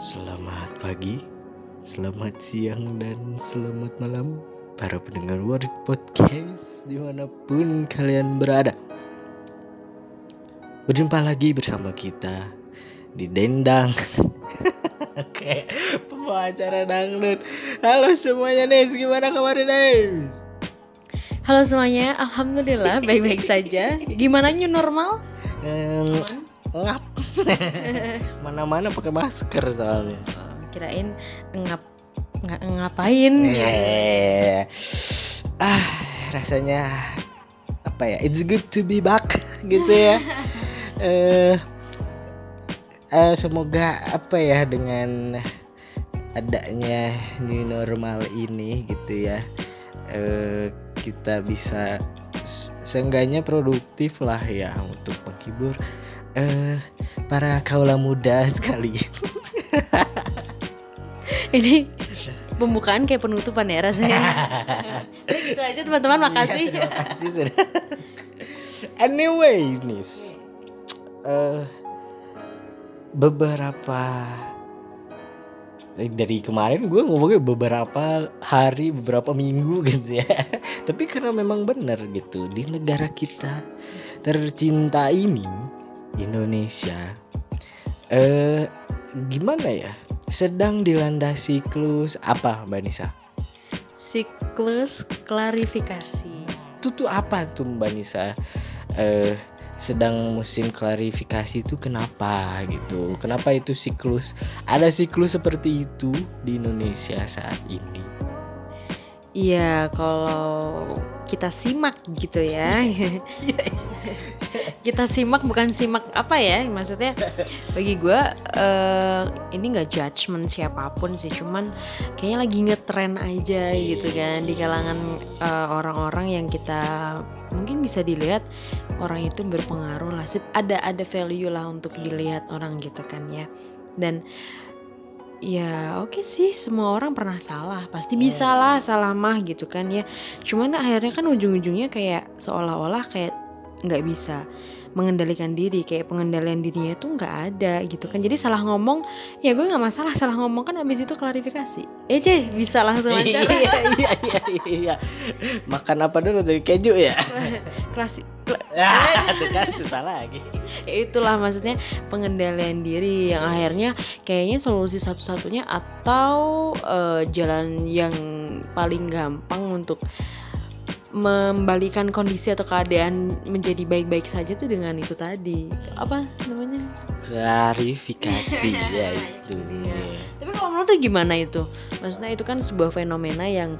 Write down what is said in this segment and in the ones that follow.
Selamat pagi, selamat siang, dan selamat malam Para pendengar Word Podcast di mana pun kalian berada Berjumpa lagi bersama kita di Dendang Kayak pembawa acara dangdut Halo semuanya Nes, gimana kabarnya Nes? Halo semuanya, alhamdulillah baik-baik saja. Gimana new normal? Em, ngap Mana-mana pakai masker soalnya Oh, kirain ngap nggak ngapain? Eh, ah rasanya apa ya? It's good to be back gitu ya. Eh, eh, semoga apa ya dengan adanya new normal ini gitu ya. Eh, kita bisa seenggaknya produktif lah ya untuk menghibur eh para kaula muda sekali. Ini pembukaan kayak penutupan ya rasanya. Udah gitu aja teman-teman, makasih. Terima kasih sudah. anyway, Nis. Eh beberapa eh, dari kemarin gue ngomongnya beberapa hari, beberapa minggu gitu ya. Tapi karena memang benar gitu di negara kita tercinta ini Indonesia eh gimana ya? Sedang dilanda siklus apa, Mbak Nisa? Siklus klarifikasi. itu tuh apa tuh Mbak Nisa eh sedang musim klarifikasi itu kenapa gitu kenapa itu siklus ada siklus seperti itu di Indonesia saat ini Iya, kalau kita simak gitu ya. kita simak bukan simak apa ya? Maksudnya bagi gua eh, ini nggak judgement siapa pun sih, cuman kayaknya lagi ngetren aja gitu kan di kalangan eh, orang-orang yang kita mungkin bisa dilihat orang itu berpengaruh lah. Ada ada value lah untuk dilihat orang gitu kan ya. Dan Ya oke sih semua orang pernah salah pasti bisa lah salah mah gitu kan ya cuman akhirnya kan ujung-ujungnya kayak seolah-olah kayak nggak bisa mengendalikan diri. Kayak pengendalian dirinya itu nggak ada gitu kan. Jadi salah ngomong ya gue nggak masalah. Salah ngomong kan abis itu klarifikasi. Eh Ceh, bisa langsung aja. Iya iya iya iya. Makan apa dulu dari keju ya? Klasik ya itu kan susah lagi. Ya itulah maksudnya pengendalian diri yang akhirnya kayaknya solusi satu-satunya atau eh, jalan yang paling gampang untuk membalikan kondisi atau keadaan menjadi baik-baik saja tuh dengan itu tadi. Apa namanya? Klarifikasi ya itu tapi kalau menurut gimana itu? Maksudnya itu kan sebuah fenomena yang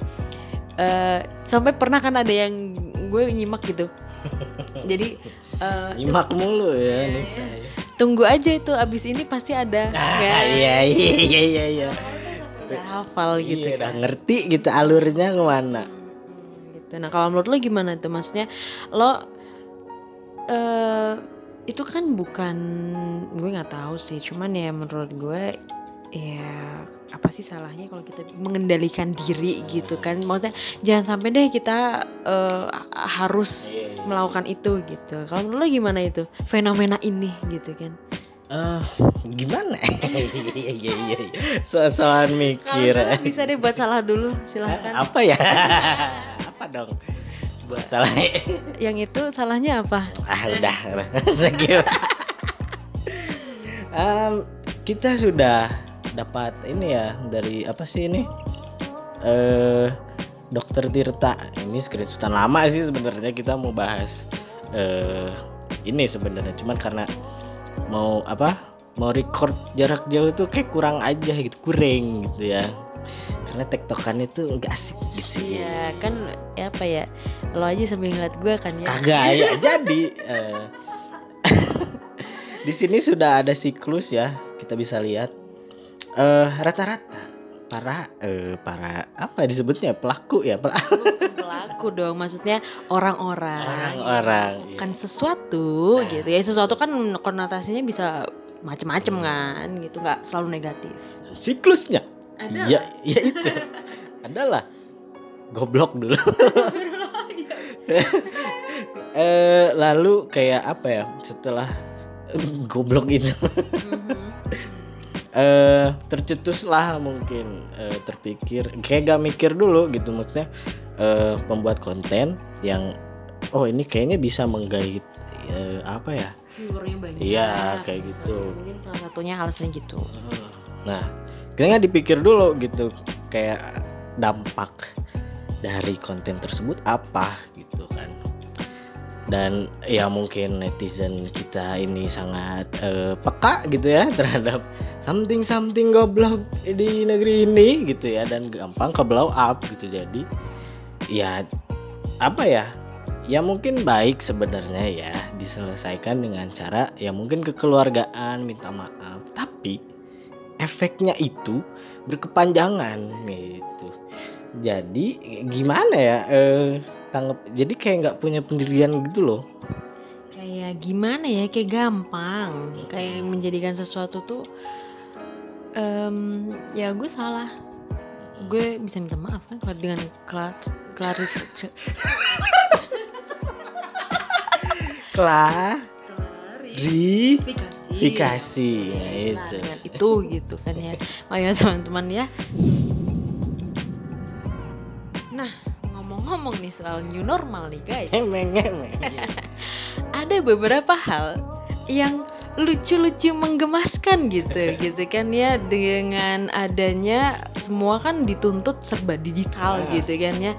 eh, sampai pernah kan ada yang gue nyimak gitu. Jadi eh, nyimak mulu ya Nisa tunggu aja itu abis ini pasti ada ah, Nggak? iya iya iya iya iya. Udah hafal gitu Iya, udah ngerti gitu alurnya ke mana gitu. Nah kalau menurut lo gimana tuh maksudnya lo eh itu kan bukan gue nggak tahu sih cuman ya menurut gue ya apa sih salahnya kalau kita mengendalikan diri gitu kan maksudnya jangan sampai deh kita eh, harus melakukan itu gitu kalau menurut lo gimana itu fenomena ini gitu kan Eh, gimana? Iya iya iya. Kalau mikir. kalian bisa deh buat salah dulu silahkan Apa ya? Apa dong? Buat salah. yang itu salahnya apa ah udah. Em, kita sudah dapat ini ya dari apa sih ini? Eh Dokter Tirta. Ini screenshotan lama sih sebenarnya kita mau bahas eh ini sebenarnya cuman karena mau apa? Mau record jarak jauh tuh kayak kurang aja gitu, kurang gitu ya. Karena tektokan itu enggak asik gitu ya. ya kan ya apa ya lo aja sambil ngeliat gue kan ya. Kagak ya jadi eh, di sini sudah ada siklus ya kita bisa lihat. Eh rata-rata para eh para apa disebutnya pelaku ya pelaku pelaku dong maksudnya orang-orang. Orang kan sesuatu gitu ya. Sesuatu kan konotasinya bisa macem-macem kan gitu. Nggak selalu negatif. Siklusnya Ada ya ya itu. Adalah goblok dulu. Eh lalu kayak apa ya setelah goblok itu. Eh tercetuslah mungkin eh, terpikir kayak gak mikir dulu gitu maksudnya. Eh pembuat konten yang oh ini kayaknya bisa menggait eh, apa ya? Viewernya banyak. Iya kayak gitu. Mungkin salah satunya alasannya gitu. Nah, nggak dipikir dulu gitu kayak dampak dari konten tersebut apa gitu kan. Dan ya mungkin netizen kita ini sangat eh, peka gitu ya terhadap something something goblok di negeri ini gitu ya dan gampang ke blow up gitu. Jadi ya apa ya? Ya mungkin baik sebenarnya ya diselesaikan dengan cara ya mungkin kekeluargaan minta maaf. Tapi efeknya itu berkepanjangan gitu. Jadi gimana ya eh tanggap jadi kayak nggak punya pendirian gitu loh. Kayak gimana ya kayak gampang. Kayak menjadikan sesuatu tuh em, ya gue salah. Gue bisa minta maaf kan kalau dengan klar klarifikasi klarifikasi nah, Nah, itu. dengan itu gitu kan ya. Oh ya teman-teman ya. Nah ngomong-ngomong nih soal new normal nih guys. Emeng emeng ada beberapa hal yang lucu-lucu menggemaskan gitu gitu kan ya. Dengan adanya semua kan dituntut serba digital gitu kan ya.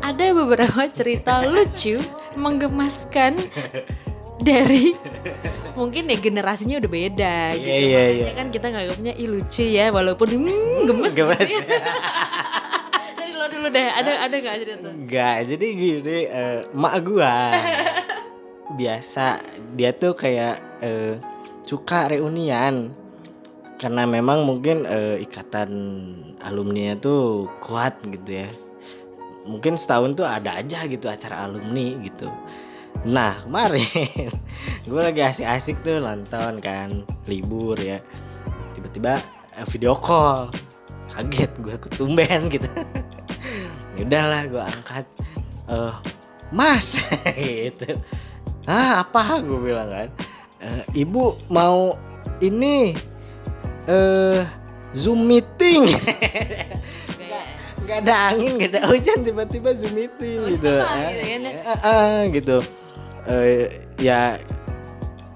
Ada beberapa cerita lucu menggemaskan dari mungkin ya generasinya udah beda gitu Iya, iya, makanya iya. kan kita nganggapnya ih lucu ya walaupun hmm, gemes Gemes. gitu ya. dari lo dulu deh ada ada nggak cerita Enggak, jadi gini, eh, emak gua biasa dia tuh kayak eh, suka reunian karena memang mungkin eh, ikatan alumni tuh kuat gitu ya. Mungkin setahun tuh ada aja gitu acara alumni gitu. Nah kemarin gue lagi asik-asik tuh nonton kan libur ya. Tiba-tiba eh, video call. Kaget gue ketumben gitu. Ya udahlah gue angkat. Eh mas gitu. Ah apa? gue bilang kan. "Eh, ibu mau ini eh zoom meeting. Nggak ada angin nggak ada hujan tiba-tiba zoom meeting gitu spontan Eh, gitu ya? eh, eh, gitu Eh, ya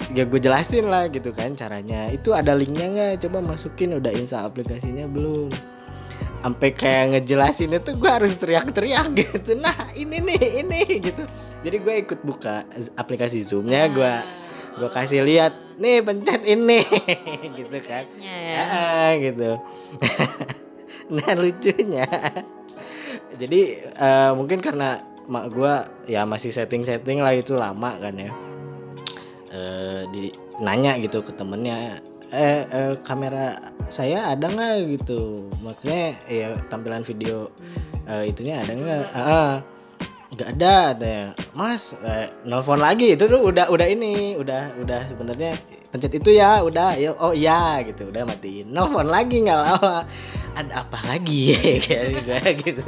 ya gue jelasin lah gitu kan caranya. Itu ada linknya nggak? Coba masukin udah install aplikasinya belum? Sampai kayak ngejelasin itu gue harus teriak-teriak gitu. Nah ini nih ini gitu. Jadi gue ikut buka aplikasi zoomnya gue gue kasih lihat nih pencet ini. Gitu kan. ya. Ah, gitu. Nah lucunya. Jadi eh, mungkin karena mak gue ya masih setting-setting lah itu lama kan ya. Eh di nanya gitu ke temennya eh, eh, kamera saya ada nggak? Gitu. Maksudnya ya tampilan video eh, itunya ada nggak? Ah nggak ada katanya. Mas eh, nelfon lagi. Itu tuh udah udah ini udah udah sebenarnya pencet itu ya udah ya oh iya gitu. Udah matiin. Nelfon lagi nggak lama. Ada apa lagi? Kayak gitu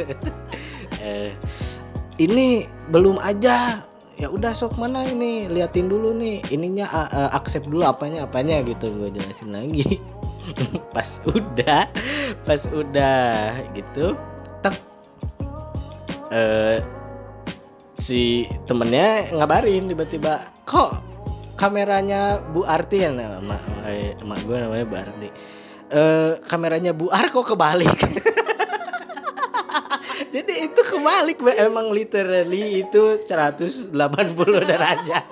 ini belum aja. Ya udah sok mana ini? Liatin dulu nih. Ininya a- accept dulu apanya apanya gitu. Gue jelasin lagi. Pas udah pas udah gitu tek. Eh si temennya ngabarin tiba-tiba kok kameranya Bu Arti ya? Nama emak emak gue namanya Bu Arti. Eh kameranya Bu Ar kok kebalik Mbak. emang literally itu 180 derajat.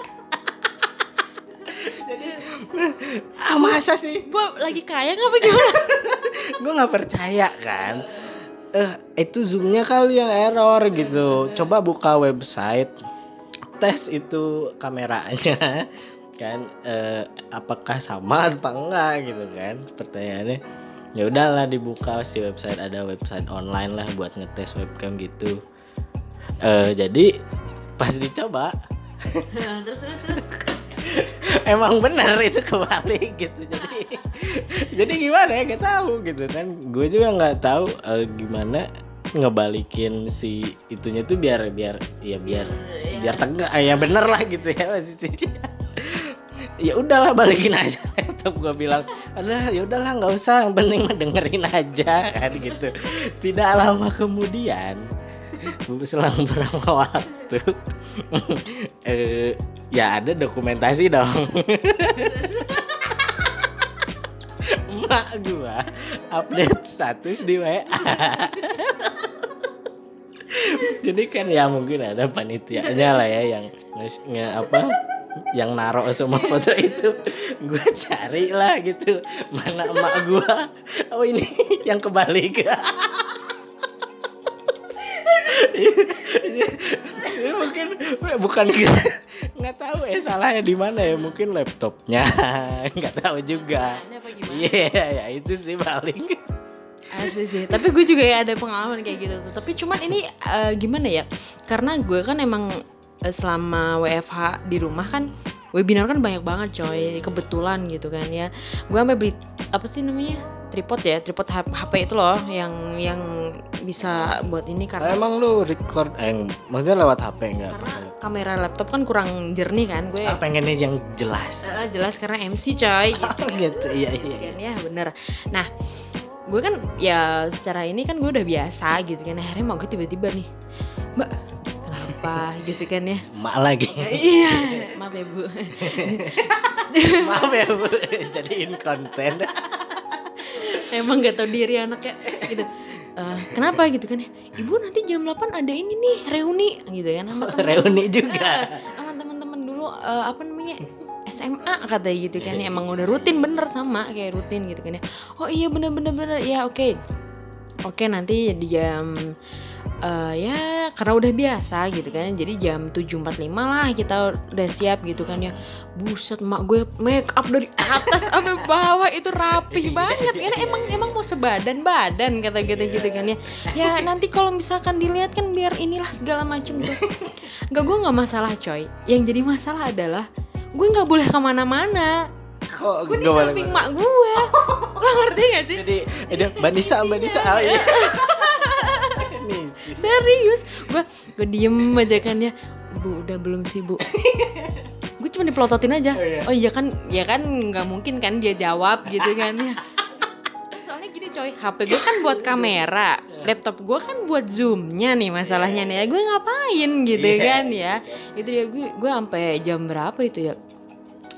Jadi ah masa sih? Bob lagi kaya nggak gimana? gue nggak percaya kan? Eh itu zoomnya kali yang error gitu. Coba buka website tes itu kameranya kan? Eh, apakah sama apa enggak gitu kan pertanyaannya ya udahlah dibuka si website ada website online lah buat ngetes webcam gitu. Eh jadi pas dicoba terus terus terus. emang benar itu kebalik gitu. Jadi jadi gimana ya? Nggak tahu gitu kan. Gue juga nggak tahu eh, gimana ngebalikin si itunya tuh biar biar ya biar biar tegak. Ya bener lah gitu ya posisinya ya udahlah balikin aja laptop gue bilang. Ada ya udahlah nggak usah yang penting dengerin aja kan gitu. Tidak lama kemudian selang beberapa waktu eh, ya ada dokumentasi dong. Emak gua update status di WA jadi kan ya mungkin ada panitianya lah ya yang nge- apa yang naruh semua foto itu gue cari lah gitu. Mana emak gue oh ini yang kebalik. Mungkin bukan kita nggak tahu ya salahnya di mana ya? Mungkin laptopnya. Nggak tahu juga. Iya ya itu sih paling. Asli sih, tapi gue juga ya ada pengalaman kayak gitu. Tuh. Tapi cuman ini eh, gimana ya? Karena gue kan emang eh, selama WFH di rumah kan webinar kan banyak banget coy. Kebetulan gitu kan ya. Gue sampai beli apa sih namanya? Tripod ya, tripod HP itu loh yang yang bisa buat ini karena emang lu record eh maksudnya lewat HP enggak karena kamera laptop kan kurang jernih kan gue Ah, pengennya yang jelas Eh, jelas karena MC coy gitu. oh gitu iya iya kan ya bener nah gue kan ya secara ini kan gue udah biasa gitu kan akhirnya mau gue tiba-tiba nih mbak kenapa gitu kan ya? Mak lagi. Iya maaf ya bu. Maaf ya bu. Jadiin konten. Emang gak tau diri anaknya gitu. "Eh, kenapa gitu kan ya? Ibu nanti jam 8 ada ini nih reuni gitu kan sama temen. reuni juga. Sama teman-teman dulu eh, apa namanya SMA katanya gitu kan ya. Emang udah rutin bener sama kayak rutin gitu kan ya. Oh iya bener bener bener. Ya oke. Oke nanti di jam eh, ya karena udah biasa gitu kan. Jadi jam 7.45 lah kita udah siap gitu kan ya. Buset mak gue make up dari atas sampai bawah. Itu rapih banget. Karena emang emang mau sebadan badan kata kita gitu kan ya. Ya nanti kalau misalkan dilihat kan biar inilah segala macem tuh Enggak gue nggak masalah coy. Yang jadi masalah adalah gue nggak boleh ke mana-mana. Kok gue di gak samping mak gue. Lo ngerti gak sih? Jadi ada Mbak Nisa Mbak Nisa. Iya. Sih. serius? Gue gue diem aja kan ya. Bu udah belum sih bu? Gue cuma dipelototin aja. Oh iya? Kan ya kan nggak mungkin kan dia jawab gitu kan ya. Soalnya gini coy. HP gue kan buat kamera laptop gue kan buat zoomnya nih masalahnya nih ya. Gue ngapain gitu kan ya? Itu dia gue gue sampai jam berapa itu ya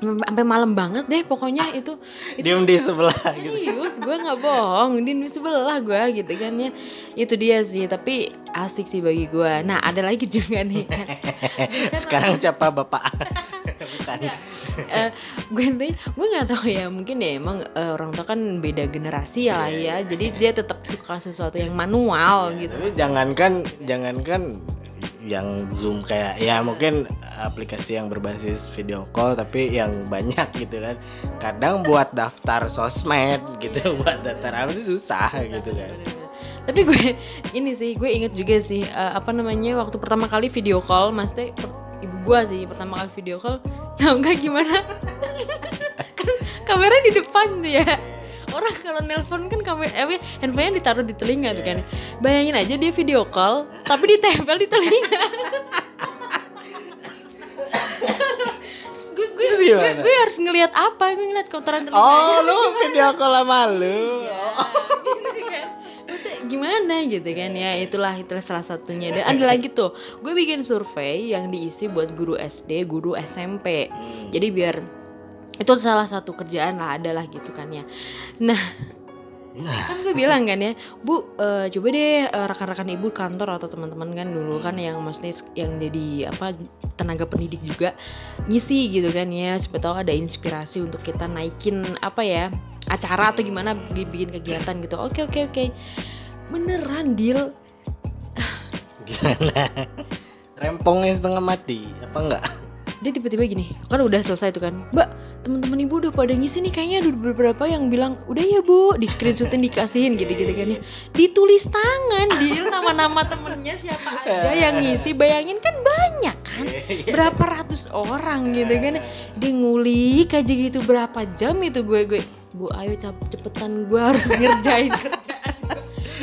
sampai malam banget deh pokoknya itu itu diem di sebelah gitu Serius, gue nggak bohong di sebelah gue gitu kan ya. Itu dia sih, tapi asik sih bagi gue. Nah ada lagi juga nih. sekarang siapa bapak bukan Eh, gue tuh gue nggak tahu ya mungkin ya emang eh, orang tua kan beda generasi ya lah ya jadi dia tetap suka sesuatu yang manual gitu tapi jangankan jangankan yang zoom kayak ya mungkin aplikasi yang berbasis video call tapi yang banyak gitu kan. Kadang buat daftar sosmed gitu buat daftar apa sih susah gitu kan. tapi gue ini sih gue inget juga sih eh, apa namanya waktu pertama kali video call maksudnya per- ibu gue sih pertama kali video call. Tau nggak gimana? Kan kamera di depan tuh ya orang kalau nelpon kan kamera eh, handphonenya ditaruh di telinga tuh kan bayangin aja dia video call tapi ditempel di telinga. Gue gue, gue, harus ngelihat apa? Gue ngeliat kotoran telinga. Oh lu video call sama lu? Gitu kan. Maksudnya gimana gitu kan ya itulah itulah salah satunya. Dan ada lagi tuh gue bikin survei yang diisi buat guru SD guru SMP jadi biar itu salah satu kerjaan lah adalah gitu kan ya. Nah kan gue bilang kan ya bu eh, coba deh eh, rekan-rekan ibu kantor atau teman-teman kan dulu kan yang maksudnya yang jadi apa tenaga pendidik juga ngisi gitu kan ya. Siapa tahu ada inspirasi untuk kita naikin apa ya acara atau gimana bi- bikin kegiatan gitu. Oke oke oke. Beneran deal gimana? Rempongnya setengah mati apa enggak dia tiba-tiba gini kan udah selesai tuh kan? Mbak teman-teman ibu udah pada ngisi nih kayaknya ada beberapa yang bilang udah ya bu di screenshotin dikasihin gitu-gitu kan ya. Ditulis tangan di nama-nama temennya siapa aja yang ngisi. Bayangin kan banyak kan? Berapa ratus orang gitu kan dia ngulik aja gitu berapa jam itu gue gue bu ayo cepetan gue harus ngerjain kerjaan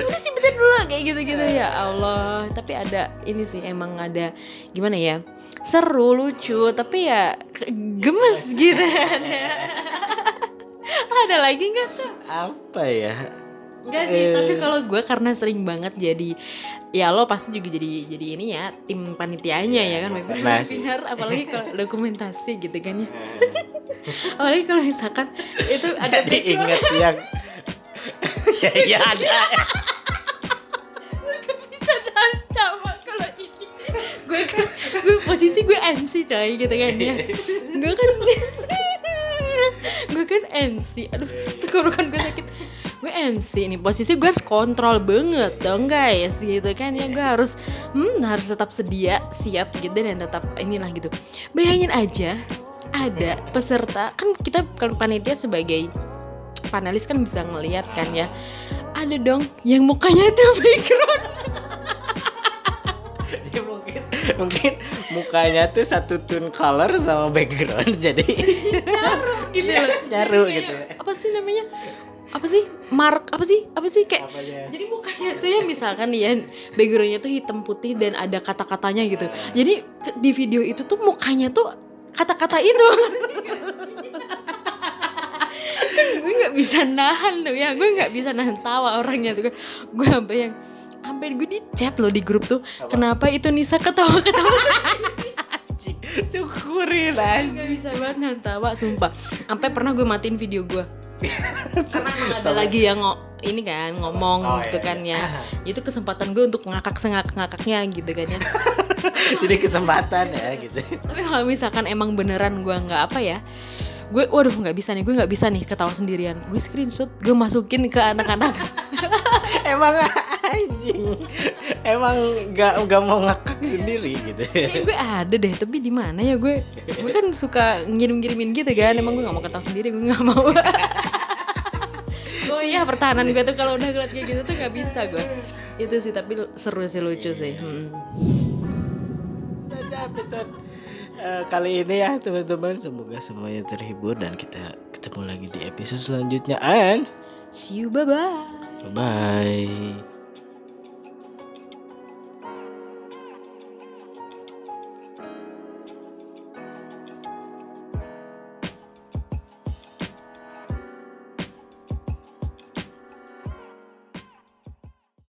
udah sih bentar dulu. Kayak gitu-gitu. Ya Allah. Tapi ada ini sih emang ada gimana ya seru lucu tapi ya gemes gitu. Ada lagi nggak tuh apa ya? Enggak sih, tapi kalau gue karena sering banget jadi ya lo pasti juga jadi jadi ini ya tim panitianya ya kan webinar, Nah, webinar apalagi kalau dokumentasi gitu kan ya. apalagi kalau misalkan itu ada jadi inget yang ya ya ada. Gue gak bisa sama kalau ini. Gue kan gue posisi gue MC coy gitu kan ya. Gue kan gue kan MC aduh tenggorokan gue sakit. Gue MC nih posisi gue harus kontrol banget dong guys gitu kan ya. Gue harus hmm harus tetap sedia siap gitu dan tetap inilah gitu. Bayangin aja ada peserta kan kita kan panitia sebagai panelis kan bisa ngelihat kan ya. Ada dong yang mukanya tuh background. Jadi mungkin mungkin mukanya tuh satu tone color sama background jadi gitu Iya, loh. nyaru Jadi kayak, gitu. apa sih namanya? Apa sih? Mark apa sih? Apa sih? Kayak Apanya? jadi mukanya tuh ya misalkan ya backgroundnya tuh hitam putih dan ada kata-katanya gitu. Jadi di video itu tuh mukanya tuh kata-kata itu nggak bisa nahan tuh ya. Gue nggak bisa nahan tawa orangnya tuh. Kan gue sampai yang sampai gue di chat loh di grup tuh kenapa itu Nisa ketawa-ketawa anjing syukurin anjing. Gak bisa banget nahan tawa sumpah. Sampai pernah gue matiin video gue Karena ada lagi yang ini kan ngomong Oh, gitu iya, kan ya. Itu kesempatan gue untuk ngakak sengakak-ngakaknya gitu kan ya. Jadi kesempatan ya gitu. Tapi kalau misalkan emang beneran gue nggak apa ya Gue waduh nggak bisa nih gue nggak bisa nih ketawa sendirian. Gue screenshot gue masukin ke anak-anak. Emang anjing. Emang nggak nggak mau ngakak sendiri gitu. Kayak gue ada deh tapi di mana ya gue? Gue kan suka ngirim-ngirimin gitu kan. Emang gue nggak mau ketawa sendiri gue nggak mau. Oh iya pertahanan gue tuh kalau udah ngeliat kayak gitu tuh nggak bisa gue. Itu sih tapi seru sih lucu sih. Hmm. saja episode eh, kali ini ya teman-teman. Semoga semuanya terhibur dan kita ketemu lagi di episode selanjutnya. And See you bye bye bye